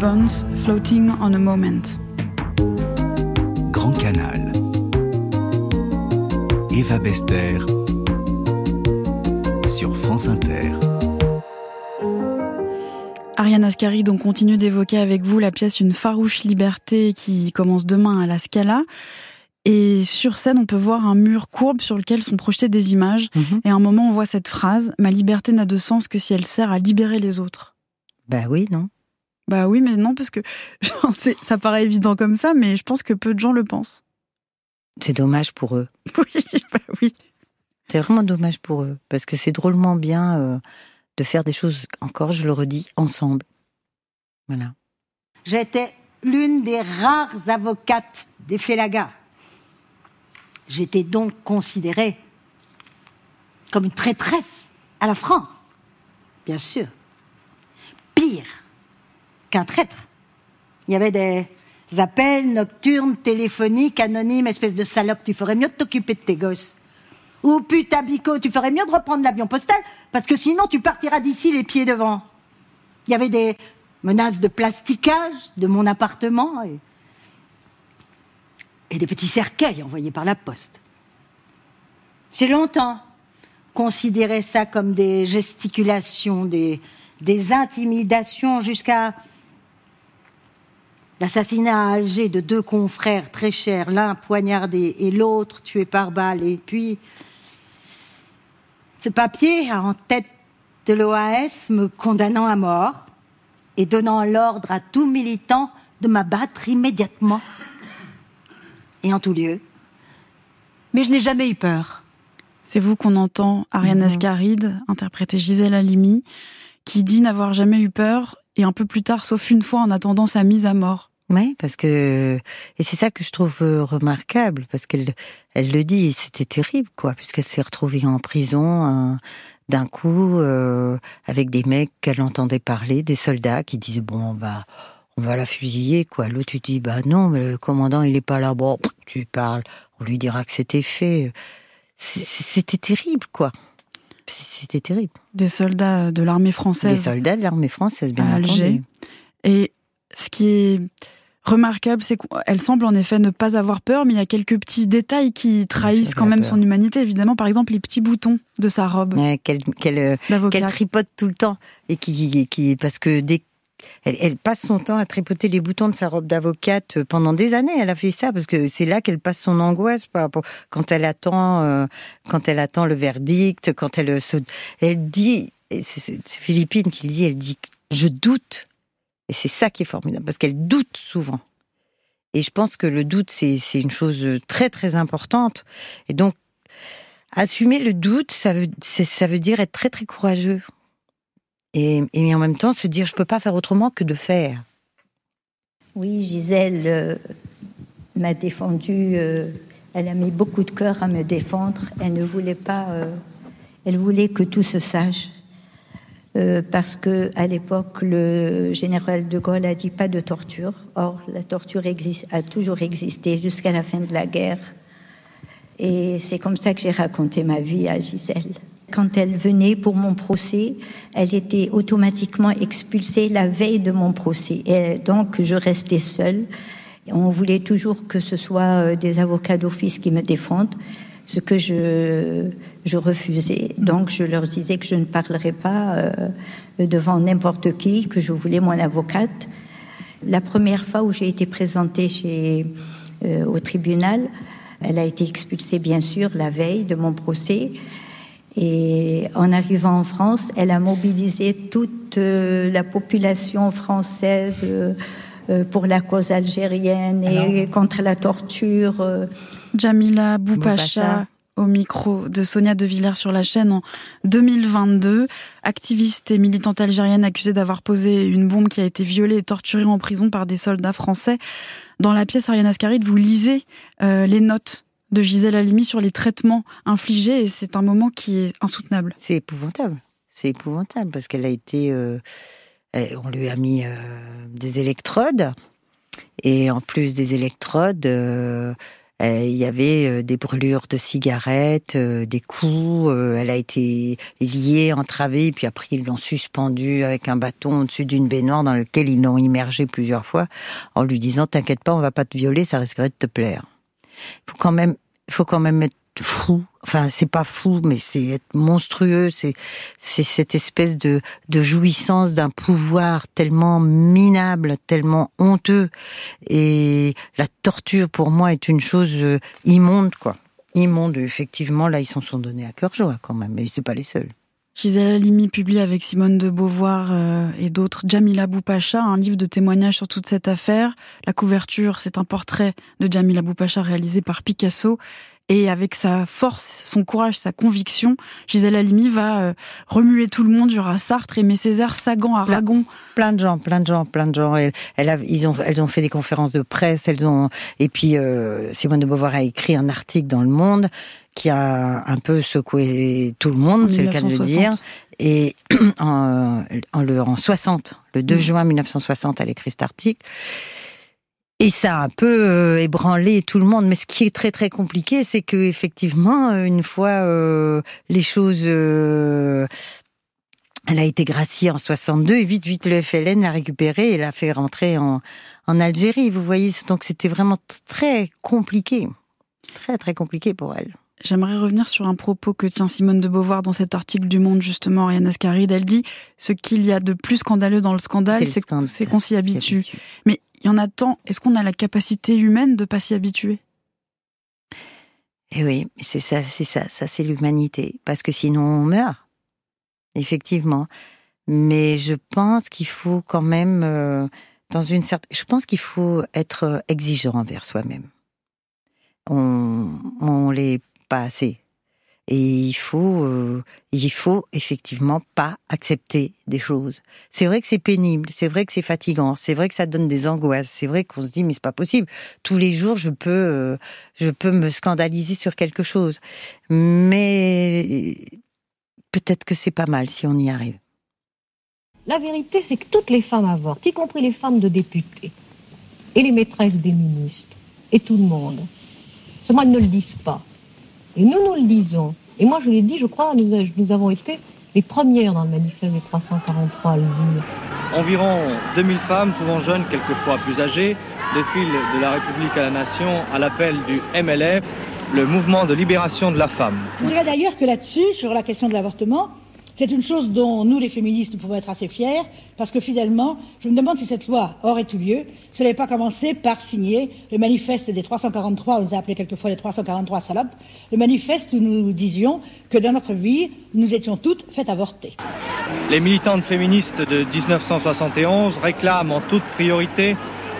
Gibbons, Floating on a Moment. Grand Canal. Eva Bester sur France Inter. Ariane Ascari, donc continue d'évoquer avec vous la pièce Une farouche liberté qui commence demain à la Scala. Et sur scène, on peut voir un mur courbe sur lequel sont projetées des images. Mhm. Et à un moment, on voit cette phrase Ma liberté n'a de sens que si elle sert à libérer les autres. Bah oui, non bah oui, mais non, parce que (laughs) ça paraît évident comme ça, mais je pense que peu de gens le pensent. C'est dommage pour eux. (laughs) Oui, bah oui. C'est vraiment dommage pour eux, parce que c'est drôlement bien euh, de faire des choses, encore, je le redis, ensemble. Voilà. J'étais l'une des rares avocates des Félagas. J'étais donc considérée comme une traîtresse à la France, bien sûr. Pire qu'un traître. Il y avait des appels nocturnes, téléphoniques, anonymes, espèce de salope, tu ferais mieux de t'occuper de tes gosses. Ou putain bico, tu ferais mieux de reprendre l'avion postal, parce que sinon tu partiras d'ici les pieds devant. Il y avait des menaces de plasticage de mon appartement et, des petits cercueils envoyés par la poste. J'ai longtemps considéré ça comme des gesticulations, des intimidations, jusqu'à l'assassinat à Alger de deux confrères très chers, l'un poignardé et l'autre tué par balle. Et puis, ce papier en tête de l'OAS me condamnant à mort et donnant l'ordre à tout militant de m'abattre immédiatement et en tout lieu. Mais je n'ai jamais eu peur. C'est vous qu'on entend, Ariane Ascaride, interpréter Gisèle Halimi, qui dit n'avoir jamais eu peur et un peu plus tard, sauf une fois, en attendant sa mise à mort. Oui, parce que et c'est ça que je trouve euh, remarquable parce qu'elle elle le dit, c'était terrible quoi, puisqu'elle s'est retrouvée en prison euh, d'un coup euh, avec des mecs qu'elle entendait parler, des soldats qui disaient bon bah on va la fusiller quoi. L'autre tu dis bah non mais le commandant il est pas là bon tu parles, on lui dira que c'était fait. C'était terrible quoi. C'était terrible. Des soldats de l'armée française. Des soldats de l'armée française bien à Alger. Et ce qui est remarquable, c'est qu'elle semble en effet ne pas avoir peur, mais il y a quelques petits détails qui trahissent quand même son humanité, évidemment. Par exemple, les petits boutons de sa robe. qu'elle euh, tripote tout le temps. Et qui, qui parce que dès elle, passe son temps à tripoter les boutons de sa robe d'avocate euh, pendant des années. Elle a fait ça parce que c'est là qu'elle passe son angoisse quand elle attend, euh, quand elle attend le verdict, quand elle se, elle dit, c'est Philippine qui le dit, elle dit, je doute et c'est ça qui est formidable, parce qu'elle doute souvent. Et je pense que le doute, c'est une chose très très importante. Et donc, assumer le doute, ça veut, ça veut dire être très très courageux. Et, et en même temps, se dire, je peux pas faire autrement que de faire. Oui, Gisèle euh, m'a défendu. Euh, elle a mis beaucoup de cœur à me défendre. Elle ne voulait pas. Euh, elle voulait que tout se sache. Euh, parce que à l'époque, le général de Gaulle a dit pas de torture. Or, la torture existe, a toujours existé jusqu'à la fin de la guerre. Et c'est comme ça que j'ai raconté ma vie à Gisèle. Quand elle venait pour mon procès, elle était automatiquement expulsée la veille de mon procès. Et donc, je restais seule. On voulait toujours que ce soit euh, des avocats d'office qui me défendent ce que je, je refusais. Donc je leur disais que je ne parlerais pas euh, devant n'importe qui, que je voulais mon avocate. La première fois où j'ai été présentée chez, euh, au tribunal, elle a été expulsée bien sûr la veille de mon procès. Et en arrivant en France, elle a mobilisé toute euh, la population française pour la cause algérienne et contre la torture. Jamila Boupacha au micro de Sonia De Villers sur la chaîne en 2022. Activiste et militante algérienne accusée d'avoir posé une bombe qui a été violée et torturée en prison par des soldats français. Dans la pièce Ariane Ascaride, vous lisez euh, les notes de Gisèle Halimi sur les traitements infligés et c'est un moment qui est insoutenable. C'est épouvantable. C'est épouvantable parce qu'elle a été... Euh, on lui a mis euh, des électrodes et en plus des électrodes il y avait euh, des brûlures de cigarettes, euh, des coups. elle a été liée, entravée, puis après ils l'ont suspendue avec un bâton au-dessus d'une baignoire dans lequel ils l'ont immergée plusieurs fois, en lui disant "T'inquiète pas, on va pas te violer, ça risquerait de te plaire." Faut quand même, faut quand même être fou. Enfin, c'est pas fou, mais c'est être monstrueux. C'est cette espèce de de jouissance d'un pouvoir tellement minable, tellement honteux. Et la torture, pour moi, est une chose euh, immonde, quoi. Immonde. Effectivement, là, ils s'en sont donnés à cœur joie, quand même. Mais c'est pas les seuls. Gisèle Halimi publie avec Simone de Beauvoir euh, et d'autres Jamila Boupacha, un livre de témoignages sur toute cette affaire. La couverture, c'est un portrait de Jamila Boupacha réalisé par Picasso Et avec sa force, son courage, sa conviction, Gisèle Halimi va euh, remuer tout le monde. Il y aura Sartre, Aimé Césaire, Sagan, Aragon. Plein de gens, plein de gens, plein de gens. Elle, ils ont, elles ont fait des conférences de presse. Elles ont, et puis euh, Simone de Beauvoir a écrit un article dans Le Monde qui a un peu secoué tout le monde, c'est le cas de le dire. Et (clears throat) en, en, le, en 60, le 2 mmh. juin 1960, elle écrit cet article. Et ça a un peu euh, ébranlé tout le monde. Mais ce qui est très très compliqué, c'est que effectivement, une fois euh, les choses, euh, elle a été graciée en 62 et vite vite le FLN l'a récupérée et l'a fait rentrer en, en Algérie. Vous voyez, donc c'était vraiment très compliqué, très très compliqué pour elle. J'aimerais revenir sur un propos que tient Simone de Beauvoir dans cet article du Monde, justement, Ariane Ascaride. Elle dit Ce qu'il y a de plus scandaleux dans le scandale, c'est qu'on s'y habitue. Mais il y en a tant. Est-ce qu'on a la capacité humaine de pas s'y habituer? Eh oui, c'est ça, c'est ça, ça c'est l'humanité. Parce que sinon on meurt, effectivement. Mais je pense qu'il faut quand même, euh, dans une certaine, je pense qu'il faut être exigeant envers soi-même. On, on l'est pas assez. Et il faut, euh, il faut effectivement pas accepter des choses. C'est vrai que c'est pénible, c'est vrai que c'est fatigant, c'est vrai que ça donne des angoisses, c'est vrai qu'on se dit mais c'est pas possible. Tous les jours je peux, euh, je peux me scandaliser sur quelque chose, mais peut-être que c'est pas mal si on y arrive. La vérité, c'est que toutes les femmes avortent, y compris les femmes de députés et les maîtresses des ministres et tout le monde. Seulement, elles ne le disent pas. Et nous, nous le disons. Et moi, je l'ai dit, je crois, nous, nous avons été les premières dans le manifeste des 343 à le dire. Environ 2000 femmes, souvent jeunes, quelquefois plus âgées, défilent de la République à la Nation à l'appel du MLF, le mouvement de libération de la femme. Je dirais d'ailleurs que là-dessus, sur la question de l'avortement, c'est une chose dont nous, les féministes, pouvons être assez fiers, parce que finalement, je me demande si cette loi aurait eu lieu, ce n'avait pas commencé par signer le manifeste des 343, on nous a appelé quelquefois les 343 salopes, le manifeste où nous disions que dans notre vie, nous étions toutes faites avorter. Les militantes féministes de 1971 réclament en toute priorité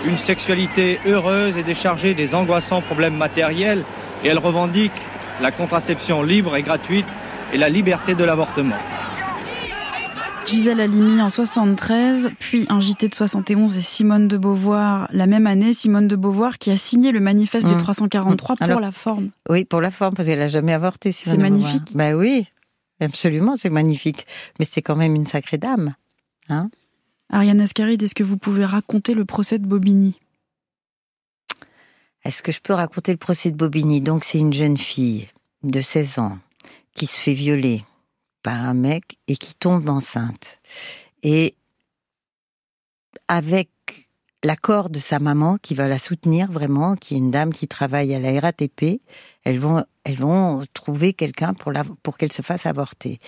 une sexualité heureuse et déchargée des angoissants problèmes matériels, et elles revendiquent la contraception libre et gratuite et la liberté de l'avortement. Gisèle Halimi en 73, puis un JT de 71 et Simone de Beauvoir la même année. Simone de Beauvoir qui a signé le manifeste des 343 mmh. pour la forme. Oui, pour la forme, parce qu'elle n'a jamais avorté. C'est magnifique. Ben oui, absolument, c'est magnifique. Mais c'est quand même une sacrée dame. Hein Ariane Ascaride, est-ce que vous pouvez raconter le procès de Bobigny? Est-ce que je peux raconter le procès de Bobigny? Donc c'est une jeune fille de 16 ans qui se fait violer par un mec et qui tombe enceinte. Et avec l'accord de sa maman qui va la soutenir vraiment, qui est une dame qui travaille à la RATP, elles vont, elles vont trouver quelqu'un pour, pour qu'elle se fasse avorter.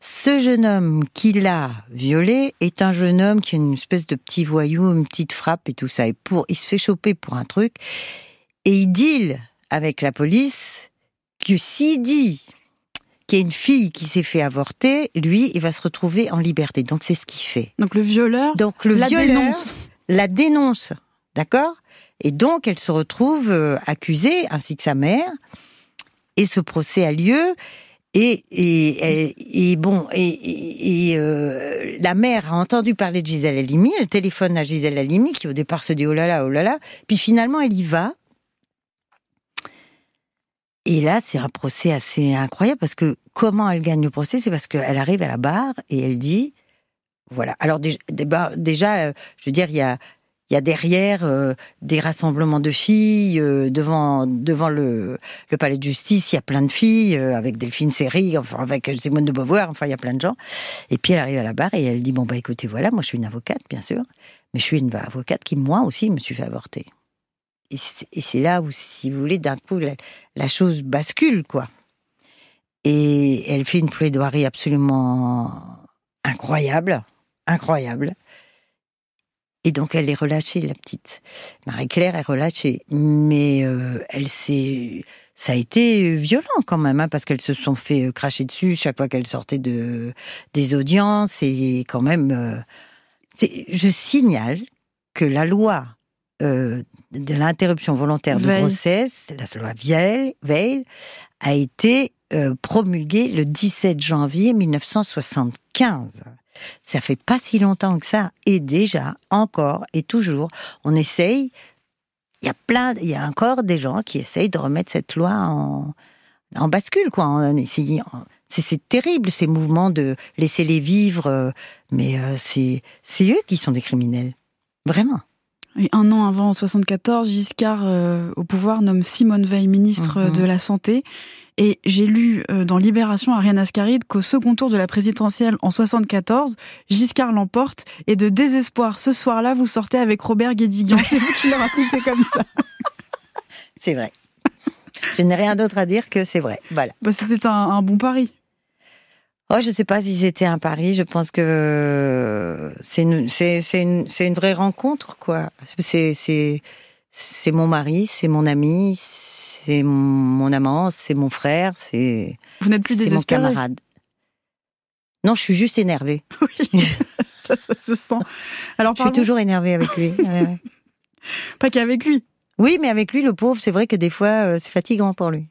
Ce jeune homme qui l'a violée est un jeune homme qui a une espèce de petit voyou, une petite frappe et tout ça. Et pour, il se fait choper pour un truc et il deal avec la police que s'il dit qui est une fille qui s'est fait avorter, lui, il va se retrouver en liberté. Donc c'est ce qu'il fait. Donc le violeur, donc le la dénonce. La dénonce, d'accord? Et donc elle se retrouve euh, accusée, ainsi que sa mère, et ce procès a lieu. Et, et, et, bon, et, euh, la mère a entendu parler de Gisèle Halimi, elle téléphone à Gisèle Halimi, qui au départ se dit oh là là, oh là là, puis finalement elle y va, et là, c'est un procès assez incroyable parce que comment elle gagne le procès, c'est parce qu'elle arrive à la barre et elle dit, voilà. Alors déjà, déjà euh, je veux dire, il y a, derrière euh, des rassemblements de filles euh, devant devant le, le palais de justice. Il y a plein de filles avec Delphine Seyrig, enfin avec Simone de Beauvoir. Enfin, il y a plein de gens. Et puis elle arrive à la barre et elle dit bon bah écoutez voilà, moi je suis une avocate bien sûr, mais je suis une avocate qui moi aussi me suis fait avorter et c'est là où, si vous voulez, d'un coup, la, chose bascule, quoi. Et elle fait une plaidoirie absolument incroyable, incroyable. Et donc elle est relâchée, la petite. Marie-Claire est relâchée. Mais euh, elle s'est... Ça a été violent quand même, hein, parce qu'elles se sont fait euh, cracher dessus chaque fois qu'elles sortaient de, des audiences. Et quand même... Euh, je signale que la loi de l'interruption volontaire de grossesse, la loi Veil, a été euh, promulguée le 17 janvier 1975. Ça fait pas si longtemps que ça. Et déjà, encore et toujours, on essaye. Il y a plein, il y a encore des gens qui essayent de remettre cette loi en, en bascule, quoi, en essayant. C'est terrible ces mouvements de laisser les vivre, euh, mais c'est c'est eux qui sont des criminels, vraiment un an avant, en 74, Giscard, euh, au pouvoir, nomme Simone Veil ministre mhm. de la Santé. Et j'ai lu euh, dans Libération Ariane Ascaride qu'au second tour de la présidentielle en 74, Giscard l'emporte et de désespoir, ce soir-là, vous sortez avec Robert Guédiguian. C'est vous qui le racontez comme ça. C'est vrai. Je n'ai rien d'autre à dire que c'est vrai. Voilà. Bah, C'était un bon pari. Oh, je ne sais pas si c'était un pari. Je pense que c'est une, c'est, une, c'est une vraie rencontre, quoi. C'est, c'est, c'est mon mari, c'est mon ami, c'est mon amant, c'est mon frère, c'est. Vous n'êtes plus c'est mon camarade. Non, je suis juste énervée. (laughs) Oui, (laughs) ça, ça se sent. Alors, je suis toujours énervée avec lui. (laughs) Pas qu'avec lui? Oui, mais avec lui, le pauvre, c'est vrai que des fois, euh, c'est fatigant pour lui.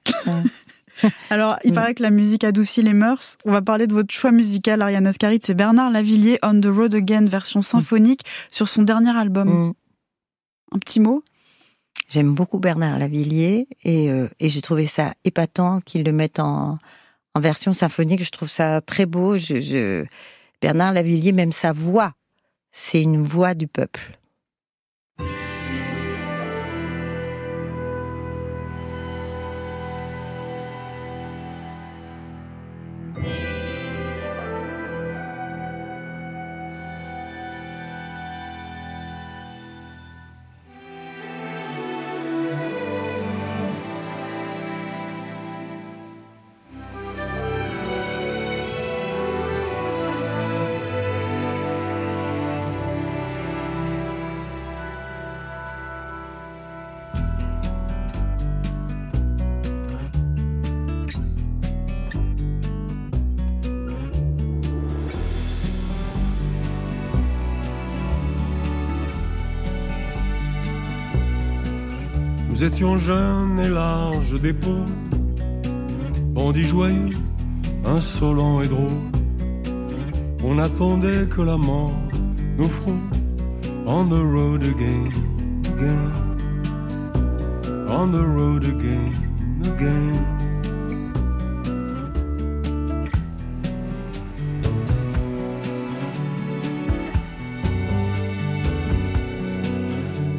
(laughs) Alors, il mm. paraît que la musique adoucit les mœurs. On va parler de votre choix musical, Ariane Ascaride. C'est Bernard Lavillier, On the Road Again, version symphonique, sur son dernier album. Mm. Un petit mot? J'aime beaucoup Bernard Lavillier et, euh, et j'ai trouvé ça épatant qu'il le mette en, en, version symphonique. Je trouve ça très beau. Je, Bernard Lavillier, même sa voix, c'est une voix du peuple. Nous étions jeunes et larges d'épaules, bandits joyeux, insolents et drôles. On attendait que la mort nous fronde on the road again, again, on the road again, again.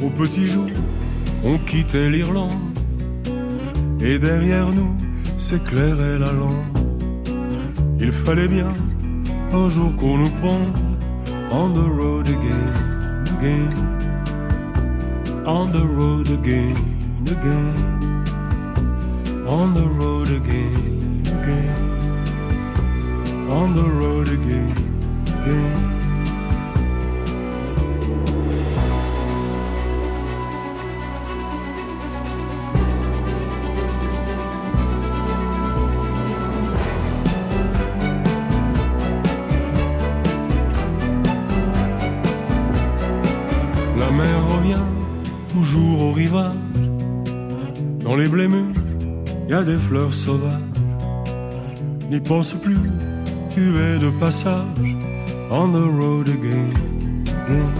Au petit jour, on quittait l'Irlande et derrière nous s'éclairait la lampe. Il fallait bien un jour qu'on nous prenne on the road again, again, on the road again, again, on the road again, again, on the road again, again. Des fleurs sauvages. N'y pense plus, tu es de passage. On the road again, again.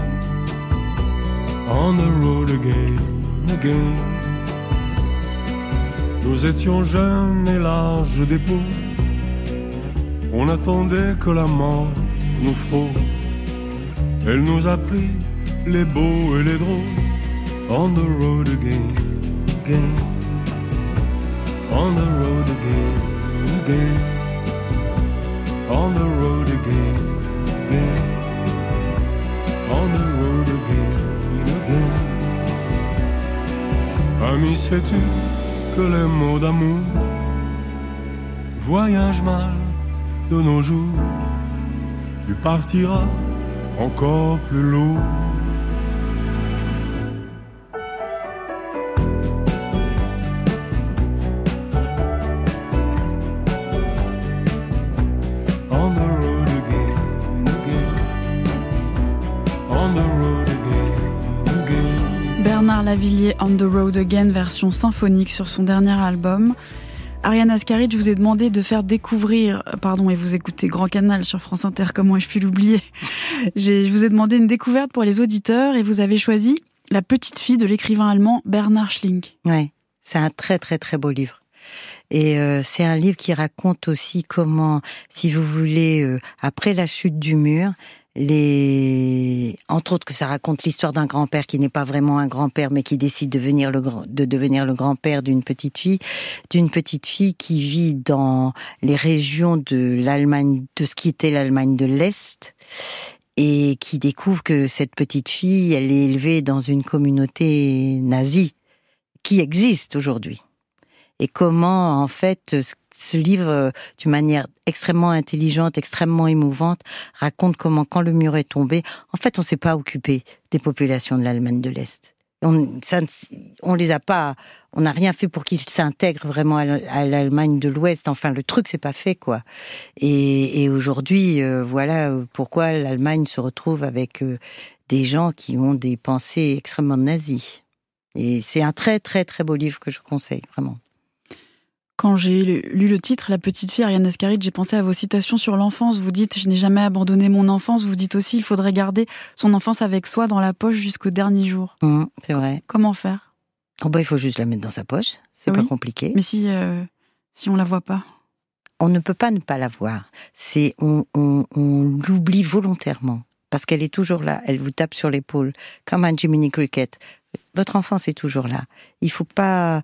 On the road again, again. Nous étions jeunes et larges d'épaules. On attendait que la mort nous frôle. Elle nous a pris les beaux et les drôles. On the road again, again. On the road again, again. On the road again, again. On the road again, again. Ami, sais-tu que les mots d'amour voyagent mal de nos jours? Tu partiras encore plus lourd On the Road Again, version symphonique sur son dernier album. Ariane Ascaride, je vous ai demandé de faire découvrir, pardon, et vous écoutez Grand Canal sur France Inter, comment ai-je pu l'oublier? Je vous ai demandé une découverte pour les auditeurs et vous avez choisi La petite fille de l'écrivain allemand Bernard Schlink. Ouais, c'est un très très très beau livre. Et euh, c'est un livre qui raconte aussi comment, si vous voulez, euh, après la chute du mur, les entre autres que ça raconte l'histoire d'un grand-père qui n'est pas vraiment un grand-père mais qui décide de devenir le grand-père d'une petite fille d'une petite fille qui vit dans les régions de l'Allemagne de ce qui était l'Allemagne de l'Est et qui découvre que cette petite fille elle est élevée dans une communauté nazie qui existe aujourd'hui. Et comment en fait livre, euh, d'une manière extrêmement intelligente, extrêmement émouvante, raconte comment, quand le mur est tombé, en fait, on s'est pas occupé des populations de l'Allemagne de l'Est. On les a pas, on n'a rien fait pour qu'ils s'intègrent vraiment à l'Allemagne de l'Ouest. Enfin, le truc c'est pas fait quoi. Et, et aujourd'hui, euh, voilà euh, pourquoi l'Allemagne se retrouve avec des gens qui ont des pensées extrêmement nazies. Et c'est un très très très beau livre que je conseille vraiment. Quand j'ai lu le titre, La petite fille, Ariane Ascaride, j'ai pensé à vos citations sur l'enfance. Vous dites Je n'ai jamais abandonné mon enfance. Vous dites aussi Il faudrait garder son enfance avec soi dans la poche jusqu'au dernier jour. Mmh, c'est vrai. Comment faire? Oh bah, Il faut juste la mettre dans sa poche. C'est pas compliqué. Mais si, euh, si on la voit pas? On ne peut pas ne pas la voir. C'est on, on, on l'oublie volontairement parce qu'elle est toujours là. Elle vous tape sur l'épaule comme un Jiminy Cricket votre enfance est toujours là. Il faut pas,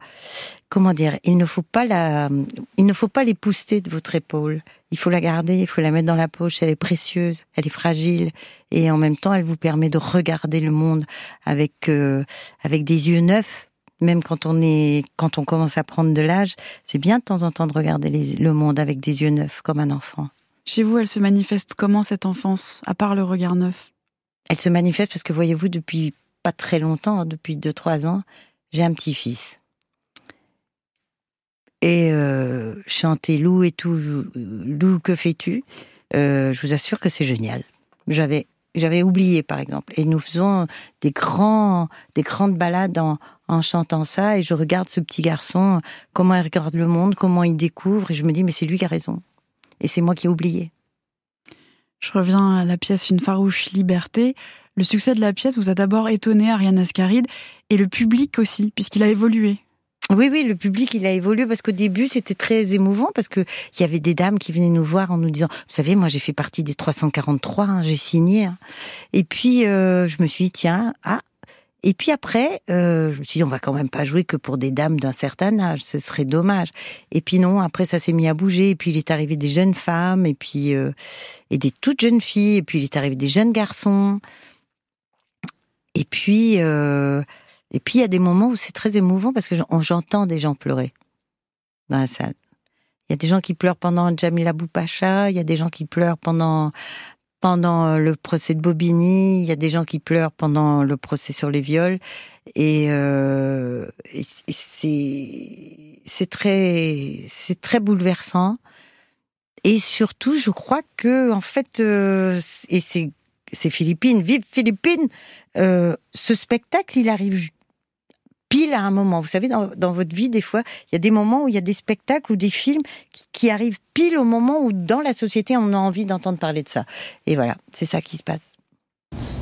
comment dire, il ne faut pas la, il ne faut pas l'épousseter de votre épaule. Il faut la garder, il faut la mettre dans la poche. Elle est précieuse, elle est fragile, et en même temps, elle vous permet de regarder le monde avec euh, avec des yeux neufs. Même quand on est, quand on commence à prendre de l'âge, c'est bien de temps en temps de regarder le monde avec des yeux neufs, comme un enfant. Chez vous, elle se manifeste comment cette enfance, à part le regard neuf? Elle se manifeste parce que voyez-vous, depuis pas très longtemps, depuis 2-3 ans, j'ai un petit-fils. Et euh, chanter Lou et tout, Lou, que fais-tu? Euh, Je vous assure que c'est génial. J'avais j'avais oublié par exemple. Et nous faisons des grands, des grandes balades en, en chantant ça. Et je regarde ce petit garçon, comment il regarde le monde, comment il découvre. Et je me dis, mais c'est lui qui a raison. Et c'est moi qui ai oublié. Je reviens à la pièce Une farouche liberté. Le succès de la pièce vous a d'abord étonné, Ariane Ascaride, et le public aussi, puisqu'il a évolué. Oui, oui, le public, il a évolué parce qu'au début, c'était très émouvant parce que il y avait des dames qui venaient nous voir en nous disant, vous savez, moi, j'ai fait partie des 343, hein, j'ai signé. Hein. Et puis, euh, je me suis dit, tiens, ah. Et puis après, euh, je me suis dit, on va quand même pas jouer que pour des dames d'un certain âge, ce serait dommage. Et puis non, après, ça s'est mis à bouger. Et puis, il est arrivé des jeunes femmes, et puis euh, et des toutes jeunes filles, et puis il est arrivé des jeunes garçons. Et puis, euh, et puis il y a des moments où c'est très émouvant parce que j'entends des gens pleurer dans la salle. Il y a des gens qui pleurent pendant Jamila Boupacha, il y a des gens qui pleurent pendant pendant euh, le procès de Bobigny, il y a des gens qui pleurent pendant le procès sur les viols, et, euh, c'est c'est très c'est très bouleversant. Et surtout, je crois que en fait, euh, et c'est c'est Philippines, vive Philippines. Euh, ce spectacle, il arrive pile à un moment. Vous savez, dans, votre vie, des fois, il y a des moments où il y a des spectacles ou des films qui, arrivent pile au moment où, dans la société, on a envie d'entendre parler de ça. Et voilà, c'est ça qui se passe.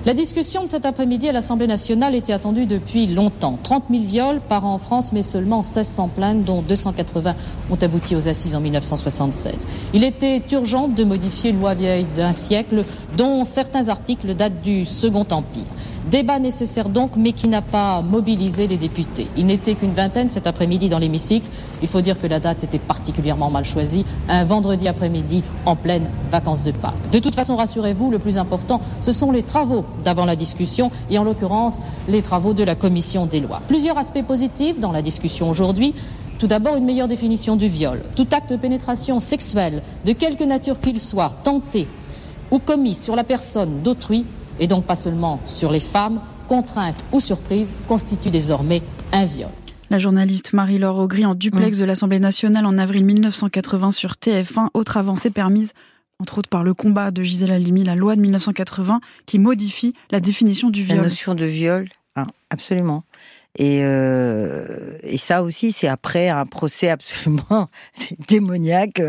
La discussion de cet après-midi à l'Assemblée nationale était attendue depuis longtemps. 30 000 viols par an en France, mais seulement 1600 plaintes, dont 280 ont abouti aux assises en 1976. Il était urgent de modifier une loi vieille d'un siècle, dont certains articles datent du Second Empire. Débat nécessaire donc, mais qui n'a pas mobilisé les députés. Il n'était qu'une vingtaine cet après-midi dans l'hémicycle. Il faut dire que la date était particulièrement mal choisie, un vendredi après-midi en pleine vacances de Pâques. De toute façon, rassurez-vous, le plus important, ce sont les travaux d'avant la discussion, et en l'occurrence, les travaux de la commission des lois. Plusieurs aspects positifs dans la discussion aujourd'hui. Tout d'abord, une meilleure définition du viol. Tout acte de pénétration sexuelle, de quelque nature qu'il soit, tenté ou commis sur la personne d'autrui et donc pas seulement sur les femmes, contraintes ou surprises, constitue désormais un viol. La journaliste Marie-Laure Augry en duplex mm. de l'Assemblée nationale en avril 1980 sur TF1, autre avancée permise entre autres par le combat de Gisèle Halimi, la loi de 1980 qui modifie la définition du viol. La notion de viol, hein, absolument. Et, et ça aussi, c'est après un procès absolument (laughs) démoniaque,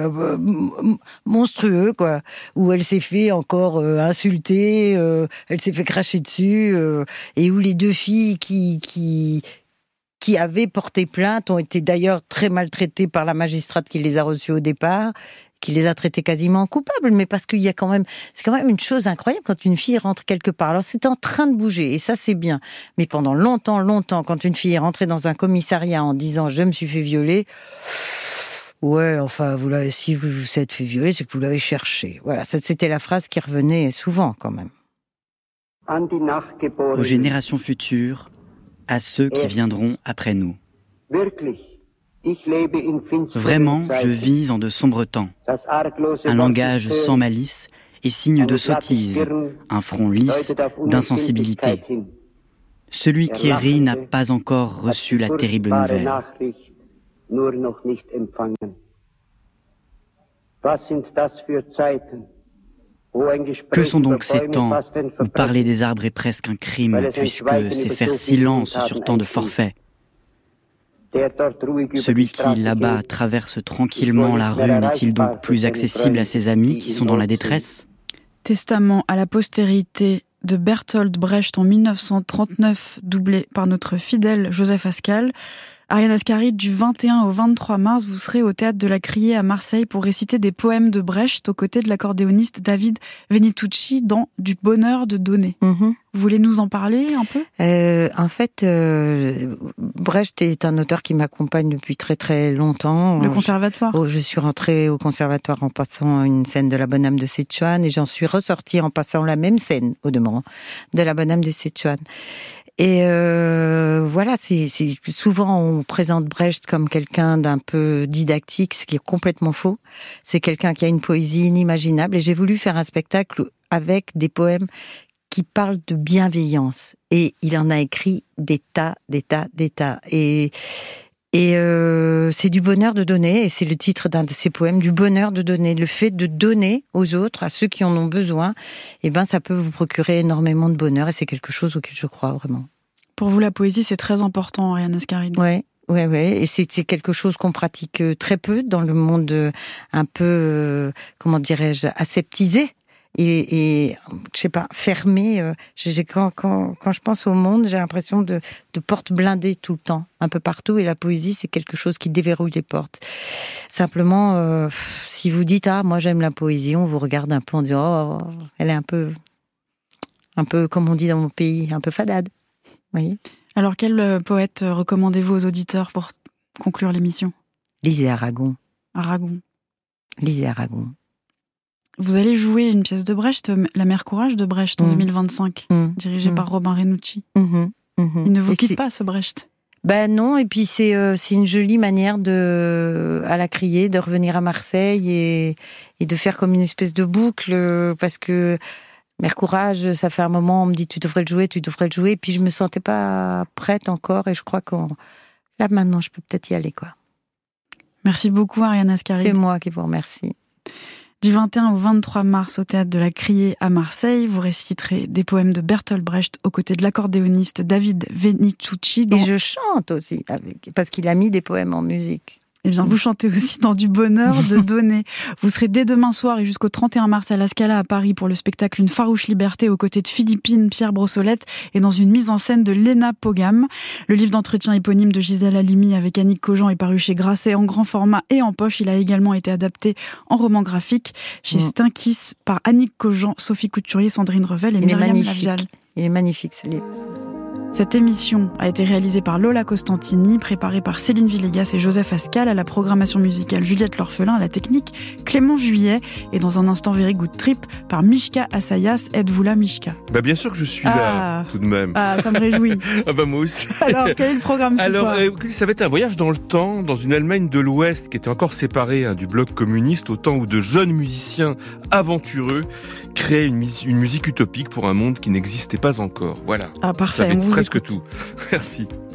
monstrueux, quoi, où elle s'est fait encore insulter, elle s'est fait cracher dessus, et où les deux filles qui, qui, qui avaient porté plainte ont été d'ailleurs très maltraitées par la magistrate qui les a reçues au départ qui les a traités quasiment coupables, mais parce qu'il y a quand même, c'est quand même une chose incroyable quand une fille rentre quelque part. Alors c'est en train de bouger et ça c'est bien, mais pendant longtemps, longtemps, quand une fille est rentrée dans un commissariat en disant je me suis fait violer, ouais, enfin vous l'avez, si vous vous êtes fait violer, c'est que vous l'avez cherché. Voilà, c'était la phrase qui revenait souvent quand même. Aux générations futures, à ceux qui viendront après nous. Vraiment, je vis en de sombres temps. Un langage sans malice et signe de sottise, un front lisse d'insensibilité. Celui qui rit n'a pas encore reçu la terrible nouvelle. Que sont donc ces temps où parler des arbres est presque un crime, puisque c'est faire silence sur tant de forfaits Celui qui, là-bas, traverse tranquillement la rue n'est-il donc plus accessible à ses amis qui sont dans la détresse Testament à la postérité de Bertolt Brecht en 1939, doublé par notre fidèle Joseph Ascal. Ariane Ascari, du 21 au 23 mars, vous serez au théâtre de la Criée à Marseille pour réciter des poèmes de Brecht aux côtés de l'accordéoniste David Venitucci dans Du bonheur de donner. Mhm. Vous voulez nous en parler un peu? Euh, En fait, euh, Brecht est un auteur qui m'accompagne depuis très très longtemps. Le conservatoire? Je, oh, je, suis rentrée au conservatoire en passant une scène de la Bonne Âme de Sichuan et j'en suis ressortie en passant la même scène, au demeurant, de la Bonne Âme de Sichuan. Et euh, voilà, c'est souvent on présente Brecht comme quelqu'un d'un peu didactique, ce qui est complètement faux. C'est quelqu'un qui a une poésie inimaginable. Et j'ai voulu faire un spectacle avec des poèmes qui parlent de bienveillance. Et il en a écrit des tas, des tas, des tas. Et et euh, c'est du bonheur de donner, et c'est le titre d'un de ses poèmes, du bonheur de donner. Le fait de donner aux autres, à ceux qui en ont besoin, eh ben, ça peut vous procurer énormément de bonheur, et c'est quelque chose auquel je crois vraiment. Pour vous, la poésie, c'est très important, Ariane Ascaride. Ouais. Ouais, ouais, et c'est quelque chose qu'on pratique euh, très peu dans le monde euh, un peu, comment dirais-je, aseptisé et, et je sais pas, fermé. Euh, quand, quand, quand je pense au monde, j'ai l'impression de, de portes blindées tout le temps, un peu partout. Et la poésie, c'est quelque chose qui déverrouille les portes. Simplement, euh, si vous dites ah moi j'aime la poésie, on vous regarde un peu en disant oh elle est un peu, un peu comme on dit dans mon pays, un peu fadade. Voyez? Alors quel euh, poète recommandez-vous aux auditeurs pour conclure l'émission? Lisez Aragon. Aragon. Lisez Aragon. Vous allez jouer une pièce de Brecht, La Mère Courage de Brecht en 2025, mm. mm. dirigée par mm. Robin Renucci. Mm-hmm. Mm-hmm. Il ne vous quitte pas, ce Brecht ben non, et puis c'est euh, c'est une jolie manière de à la crier de revenir à Marseille et, et de faire comme une espèce de boucle parce que Mère Courage, ça fait un moment on me dit tu devrais le jouer, tu devrais le jouer, et puis je me sentais pas prête encore et je crois que là maintenant je peux peut-être y aller quoi. Merci beaucoup Ariane Ascari. C'est moi qui vous remercie. Du 21 au 23 mars au théâtre de la Criée à Marseille, vous réciterez des poèmes de Bertolt Brecht aux côtés de l'accordéoniste David Venicucci. Et je chante aussi, avec, parce qu'il a mis des poèmes en musique. Eh bien, vous chantez aussi dans du bonheur de (laughs) donner. Vous serez dès demain soir et jusqu'au 31 mars à la Scala à Paris pour le spectacle Une farouche liberté aux côtés de Philippine Pierre Brossolette et dans une mise en scène de Lena Pogam. Le livre d'entretien éponyme de Gisèle Halimi avec Annick Cogent est paru chez Grasset en grand format et en poche. Il a également été adapté en roman graphique chez Stinkis par Annick Cogent, Sophie Couturier, Sandrine Revel et Myriam Lavial. Il est magnifique ce livre. Cette émission a été réalisée par Lola Costantini, préparée par Céline Villegas et Joseph Ascal, à la programmation musicale Juliette L'Orphelin, à la technique Clément Juillet, et dans un instant Very Good Trip par Mishka Asayas. Êtes-vous là, Mishka? Bah bien sûr que je suis là, ah. tout de même. Ah, ça me réjouit. (laughs) ah bah moi aussi. (laughs) Alors, quel est le programme ce Alors, soir? euh, ça va être un voyage dans le temps, dans une Allemagne de l'Ouest qui était encore séparée hein, du bloc communiste, au temps où de jeunes musiciens aventureux créer une, une, musique utopique pour un monde qui n'existait pas encore. Voilà. Ah, parfait. Ça presque tout. (laughs) Merci.